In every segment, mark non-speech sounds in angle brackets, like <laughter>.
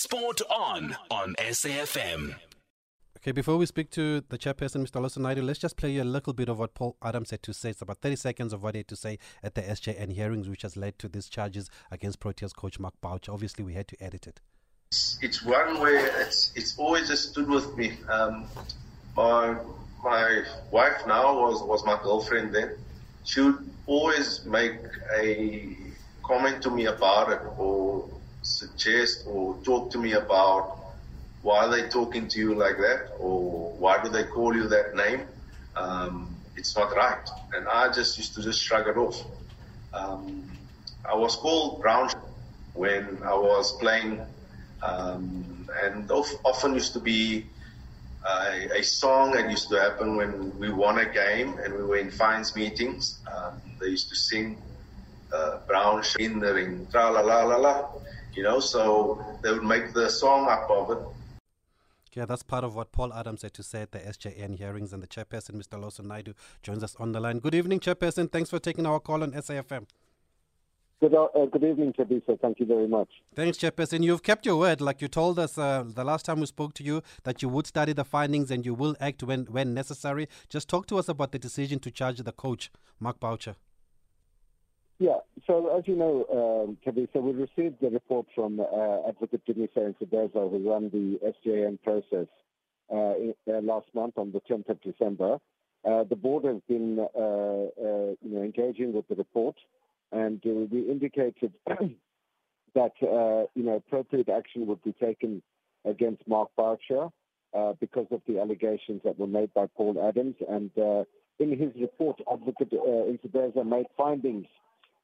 Sport on on SAFM. Okay, before we speak to the chairperson, Mr. Lawson Naidoo, let's just play you a little bit of what Paul Adams had to say. It's about 30 seconds of what he had to say at the SJN hearings, which has led to these charges against Proteas coach Mark Boucher. Obviously, we had to edit it. It's one where it's it's always just stood with me. Um, my my wife now was was my girlfriend then. She would always make a comment to me about it, or suggest, or talk to me about why are they talking to you like that, or why do they call you that name? Um, it's not right. And I just used to just shrug it off. Um, I was called brown when I was playing, um, and often used to be a, a, song that used to happen when we won a game and we were in fines meetings. Um, they used to sing uh, brown in the ring, tra la la la la, you know, so they would make the song up of it yeah, that's part of what Paul Adams had to say at the SJN hearings, and the chairperson, Mr. Lawson Naidoo, joins us on the line. Good evening, chairperson. Thanks for taking our call on SAFM. Good, uh, good evening, Tabisa. Thank you very much. Thanks, Chairperson. You've kept your word. Like you told us uh, the last time we spoke to you that you would study the findings and you will act when, when necessary. Just talk to us about the decision to charge the coach, Mark Boucher. Yeah, so as you know, um, so we received the report from uh, Advocate Dumisani Ntsebeza, who ran the SJN process uh, in, uh, last month on the 10th of December. Uh, the board has been, uh, uh, you know, engaging with the report, and we indicated <clears throat> that, you know, appropriate action would be taken against Mark Boucher because of the allegations that were made by Paul Adams. And in his report, Advocate uh, made findings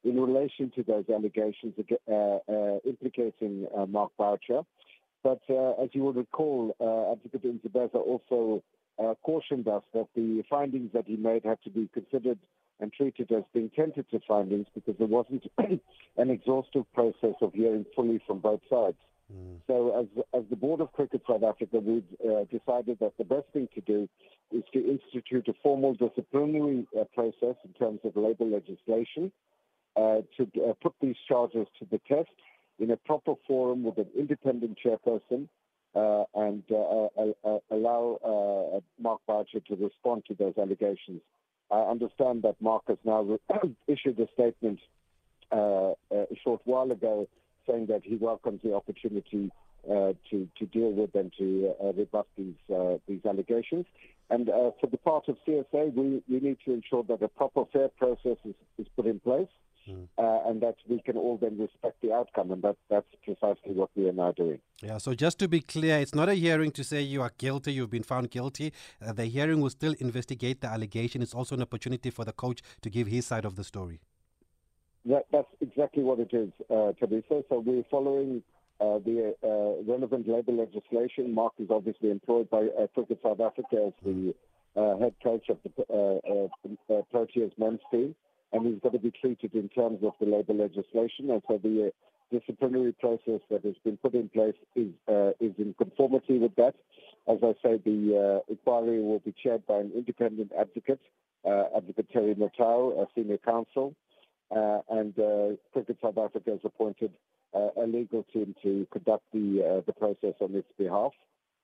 in relation to those allegations uh, uh, implicating uh, Mark Boucher. But as you will recall, Advocate Ntsebeza also cautioned us that the findings that he made had to be considered and treated as being tentative findings because there wasn't <clears throat> an exhaustive process of hearing fully from both sides. Mm. So, as as the Board of Cricket South Africa, we've uh, decided that the best thing to do is to institute a formal disciplinary uh, process in terms of labour legislation uh, to uh, put these charges to the test in a proper forum with an independent chairperson uh, and uh, allow Mark Boucher to respond to those allegations. I understand that Mark has now <clears throat> issued a statement a short while ago saying that he welcomes the opportunity uh, to to deal with and to uh, rebut these uh, these allegations. And for the part of CSA, we, we need to ensure that a proper fair process is, is put in place mm. uh, and that we can all then respect the outcome. And that, that's precisely what we are now doing. Yeah, so just to be clear, it's not a hearing to say you are guilty, you've been found guilty. Uh, the hearing will still investigate the allegation. It's also an opportunity for the coach to give his side of the story. That, that's exactly what it is, uh, Tabisa. So we're following uh, the uh, relevant labour legislation. Mark is obviously employed by uh, Cricket South Africa as the uh, head coach of the uh, uh, Proteas men's team and he's got to be treated in terms of the labour legislation. And so the uh, disciplinary process that has been put in place is uh, is in conformity with that. As I say, the uh, inquiry will be chaired by an independent advocate, uh, Advocate Terry Motau, a senior counsel, uh, and uh, Cricket South Africa has appointed a legal team to conduct the the process on its behalf.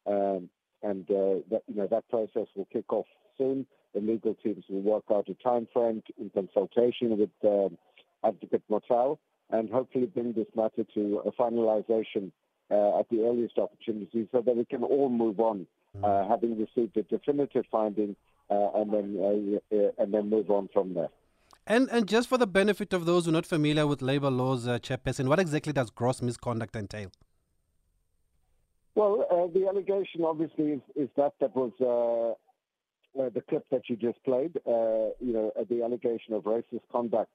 Um, and that you know that process will kick off soon. The legal teams will work out a time frame in consultation with um, Advocate Motau and hopefully bring this matter to a finalization uh, at the earliest opportunity so that we can all move on, uh, mm. having received a definitive finding, uh, and then uh, uh, and then move on from there. And and just for the benefit of those who are not familiar with labour laws, uh, Chairperson, what exactly does gross misconduct entail? Well, uh, the allegation obviously is, is that that was uh, the clip that you just played, uh, you know, uh, the allegation of racist conduct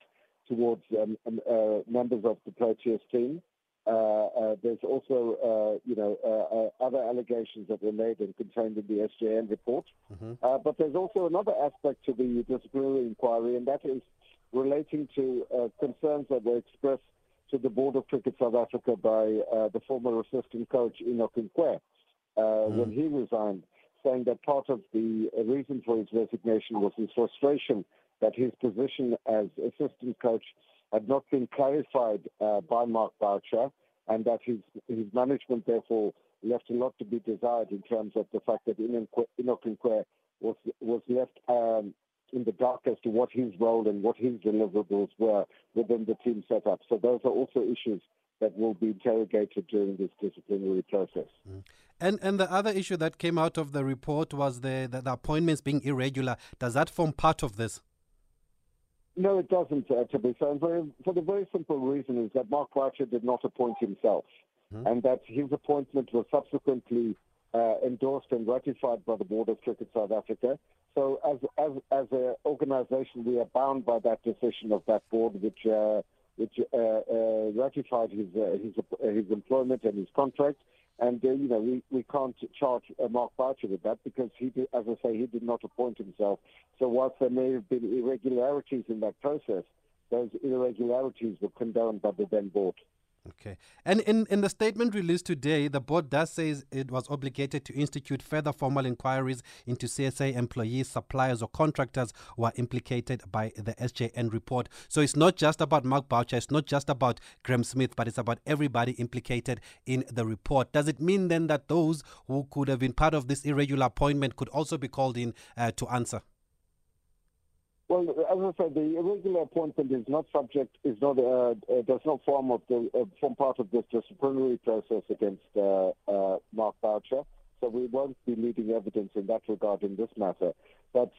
towards um, um, uh, members of the Proteas team. Uh, uh, there's also, you know, other allegations that were made and contained in the SJN report. Mm-hmm. but there's also another aspect to the disciplinary inquiry, and that is relating to concerns that were expressed to the Board of Cricket South Africa by the former assistant coach Enoch Nkwe mm. when he resigned saying that part of the reason for his resignation was his frustration that his position as assistant coach had not been clarified uh, by Mark Boucher and that his his management therefore left a lot to be desired in terms of the fact that Enoch was was left um, in the dark as to what his role and what his deliverables were within the team setup. So those are also issues that will be interrogated during this disciplinary process. Mm. And and the other issue that came out of the report was the, the, the appointments being irregular. Does that form part of this? No, it doesn't, uh, to be fair. For the very simple reason is that Mark Boucher did not appoint himself, mm-hmm. and that his appointment was subsequently uh, endorsed and ratified by the Board of Cricket South Africa. So, as as as an organisation, we are bound by that decision of that board, which uh, which uh, uh, ratified his uh, his his employment and his contract. And uh, you know we, we can't charge uh, Mark Boucher with that because he, did, as I say, he did not appoint himself. So whilst there may have been irregularities in that process, those irregularities were condoned by the then board. Okay. And in, in the statement released today, the board does say it was obligated to institute further formal inquiries into CSA employees, suppliers, or contractors who are implicated by the SJN report. So it's not just about Mark Boucher, it's not just about Graeme Smith, but it's about everybody implicated in the report. Does it mean then that those who could have been part of this irregular appointment could also be called in uh, to answer? Well, as I said, the irregular appointment is not subject, is not, uh, uh, does not form of the uh, form part of this disciplinary process against uh, uh, Mark Boucher. So we won't be leading evidence in that regard in this matter. But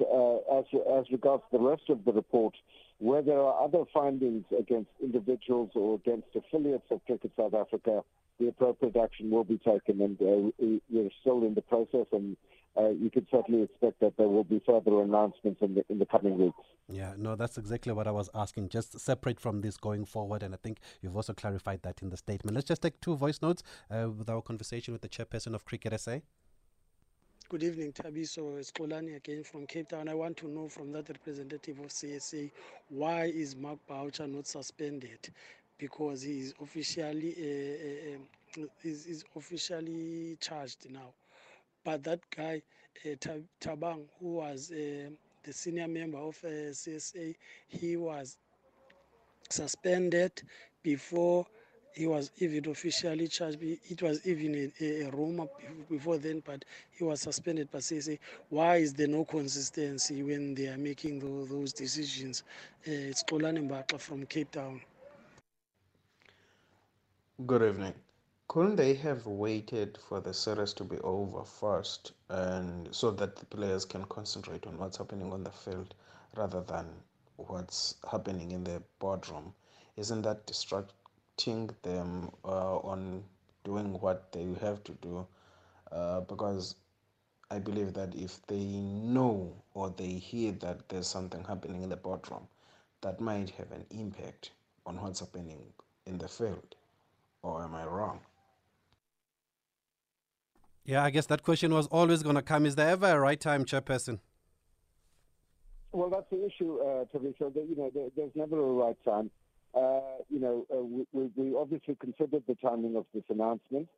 as as regards the rest of the report, where there are other findings against individuals or against affiliates of Cricket South Africa, the appropriate action will be taken, and we're still in the process and uh, you could certainly expect that there will be further announcements in the in the coming weeks. Yeah, no, that's exactly what I was asking. Just separate from this going forward, and I think you've also clarified that in the statement. Let's just take two voice notes uh, with our conversation with the chairperson of Cricket SA. Good evening, Tabiso. It's Kolani again from Cape Town. I want to know from that representative of CSA why is Mark Boucher not suspended? Because he is officially uh, uh, um, is, is officially charged now. But that guy, uh, Thabang, who was uh, the senior member of uh, CSA, he was suspended before he was even officially charged. It was even a, a, rumor before then, but he was suspended by CSA. Why is there no consistency when they are making those, those decisions? Uh, it's Kolani Mbakla from Cape Town. Good evening couldn't they have waited for the series to be over first and so that the players can concentrate on what's happening on the field rather than what's happening in the boardroom? Isn't that distracting them uh, on doing what they have to do? Uh, because i believe that if they know or they hear that there's something happening in the boardroom that might have an impact on what's happening in the field. Or am i wrong yeah, I guess that question was always going to come. Is there ever a right time, Chairperson? Well, that's the issue, uh, you know, there, there's never a right time. Uh, you know, uh, we, we, obviously considered the timing of this announcement,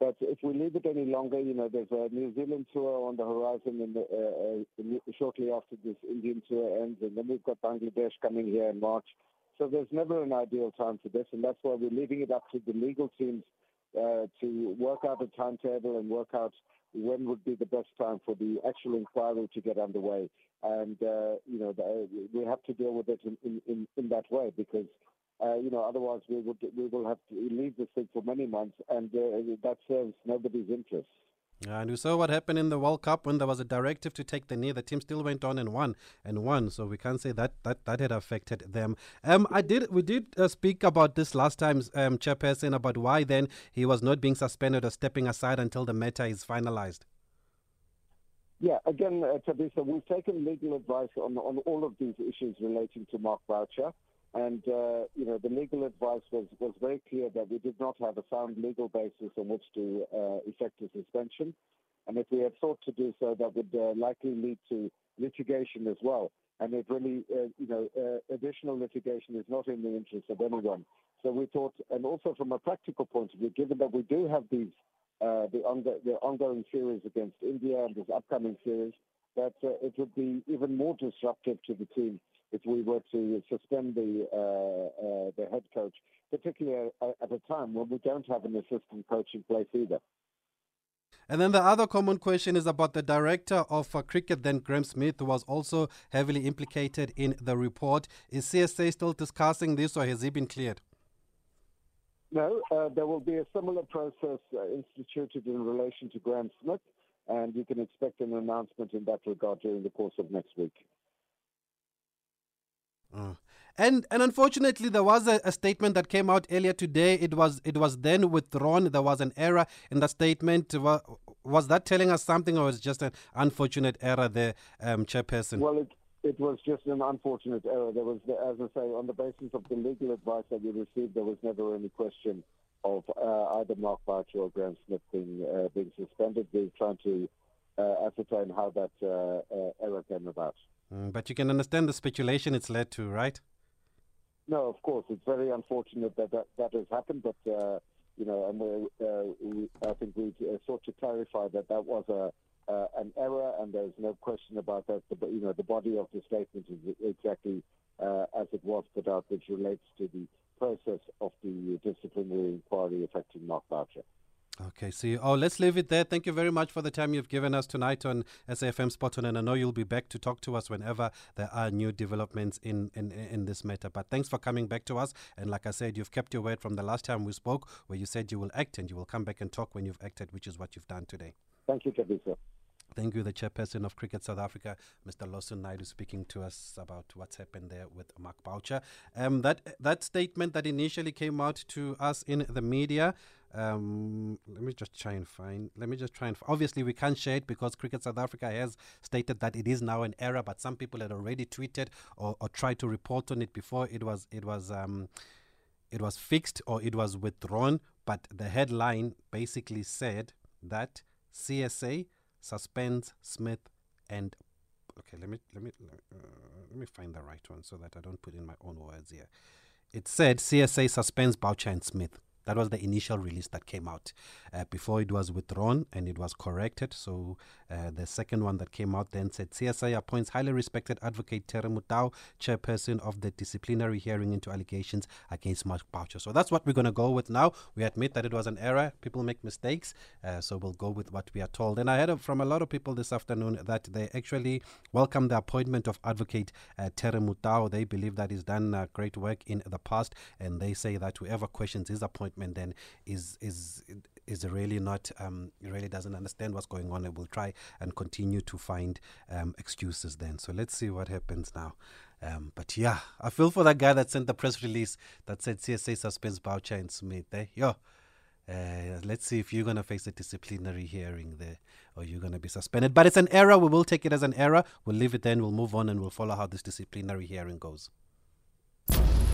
but if we leave it any longer, you know, there's a New Zealand tour on the horizon in the, uh, uh shortly after this Indian tour ends, and then we've got Bangladesh coming here in March. So there's never an ideal time for this, and that's why we're leaving it up to the legal teams uh, to work out a timetable and work out when would be the best time for the actual inquiry to get underway. And, uh, you know, the, we have to deal with it in, in, in that way because, uh, you know, otherwise we, would, we will have to leave this thing for many months and uh, that serves nobody's interests. And we saw what happened in the World Cup when there was a directive to take the knee. The team still went on and won and won. So we can't say that that, that had affected them. Um, I did we did uh, speak about this last time, um, Chairperson, about why then he was not being suspended or stepping aside until the matter is finalized. Yeah, again, uh, Tabitha, we've taken legal advice on on all of these issues relating to Mark Boucher. And, uh, you know, the legal advice was, was very clear that we did not have a sound legal basis on which to uh, effect a suspension. And if we had sought to do so, that would uh, likely lead to litigation as well. And it really, uh, you know, uh, additional litigation is not in the interest of anyone. So we thought, and also from a practical point of view, given that we do have these, uh, the, ongo- the ongoing series against India and this upcoming series, that it would be even more disruptive to the team if we were to suspend the uh, uh, the head coach, particularly at a time when we don't have an assistant coach in place either. And then the other common question is about the director of uh, cricket, then Graeme Smith, who was also heavily implicated in the report. Is CSA still discussing this or has he been cleared? No, uh, there will be a similar process uh, instituted in relation to Graeme Smith, and you can expect an announcement in that regard during the course of next week. Uh, and and unfortunately, there was a, a, statement that came out earlier today. It was it was then withdrawn. There was an error in the statement. Was, that telling us something, or was just an unfortunate error there, um, Chairperson? Well, it it was just an unfortunate error. There was, as I say, on the basis of the legal advice that we received, there was never any question of uh, either Mark Boucher or Graeme Smith being uh, being suspended. We're trying to uh, ascertain how that uh, uh, error came about. Mm, but you can understand the speculation it's led to, right? No, of course. It's very unfortunate that that, that has happened, but, uh, you know, and we, uh, we, I think we uh, sought to clarify that that was a, uh, an error, and there's no question about that. The, you know, the body of the statement is exactly uh, as it was put out, which relates to the process of the disciplinary inquiry affecting Mark Boucher. Okay, see. Oh, let's leave it there. Thank you very much for the time you've given us tonight on SAFM Sport On, and I know you'll be back to talk to us whenever there are new developments in, in, in this matter. But thanks for coming back to us. And like I said, you've kept your word from the last time we spoke, where you said you will act and you will come back and talk when you've acted, which is what you've done today. Thank you, Tabitha. Thank you, the chairperson of Cricket South Africa, Mr. Lawson Naidoo, speaking to us about what's happened there with Mark Boucher. Um, that that statement that initially came out to us in the media um, let me just try and find. Let me just try and. Obviously, we can't share it because Cricket South Africa has stated that it is now an error. But some people had already tweeted or, or tried to report on it before it was it was um, it was fixed or it was withdrawn. But the headline basically said that CSA suspends Smith and. Okay, let me let me uh, let me find the right one so that I don't put in my own words here. It said CSA suspends Boucher and Smith. That was the initial release that came out uh, before it was withdrawn and it was corrected. So uh, the second one that came out then said CSA appoints highly respected advocate Terry Motau, chairperson of the disciplinary hearing into allegations against Mark Boucher. So that's what we're going to go with now. We admit that it was an error. People make mistakes. Uh, so we'll go with what we are told. And I heard from a lot of people this afternoon that they actually welcome the appointment of advocate uh, Terry Motau. They believe that he's done uh, great work in the past and they say that whoever questions his appointment then is is is really not um, really doesn't understand what's going on and will try and continue to find um, excuses then. So let's see what happens now. Um, but yeah, I feel for that guy that sent the press release that said CSA suspends Boucher and Smith. Eh? Yo, uh, let's see if you're going to face a disciplinary hearing there or you're going to be suspended. But it's an error. We will take it as an error. We'll leave it then. We'll move on and we'll follow how this disciplinary hearing goes.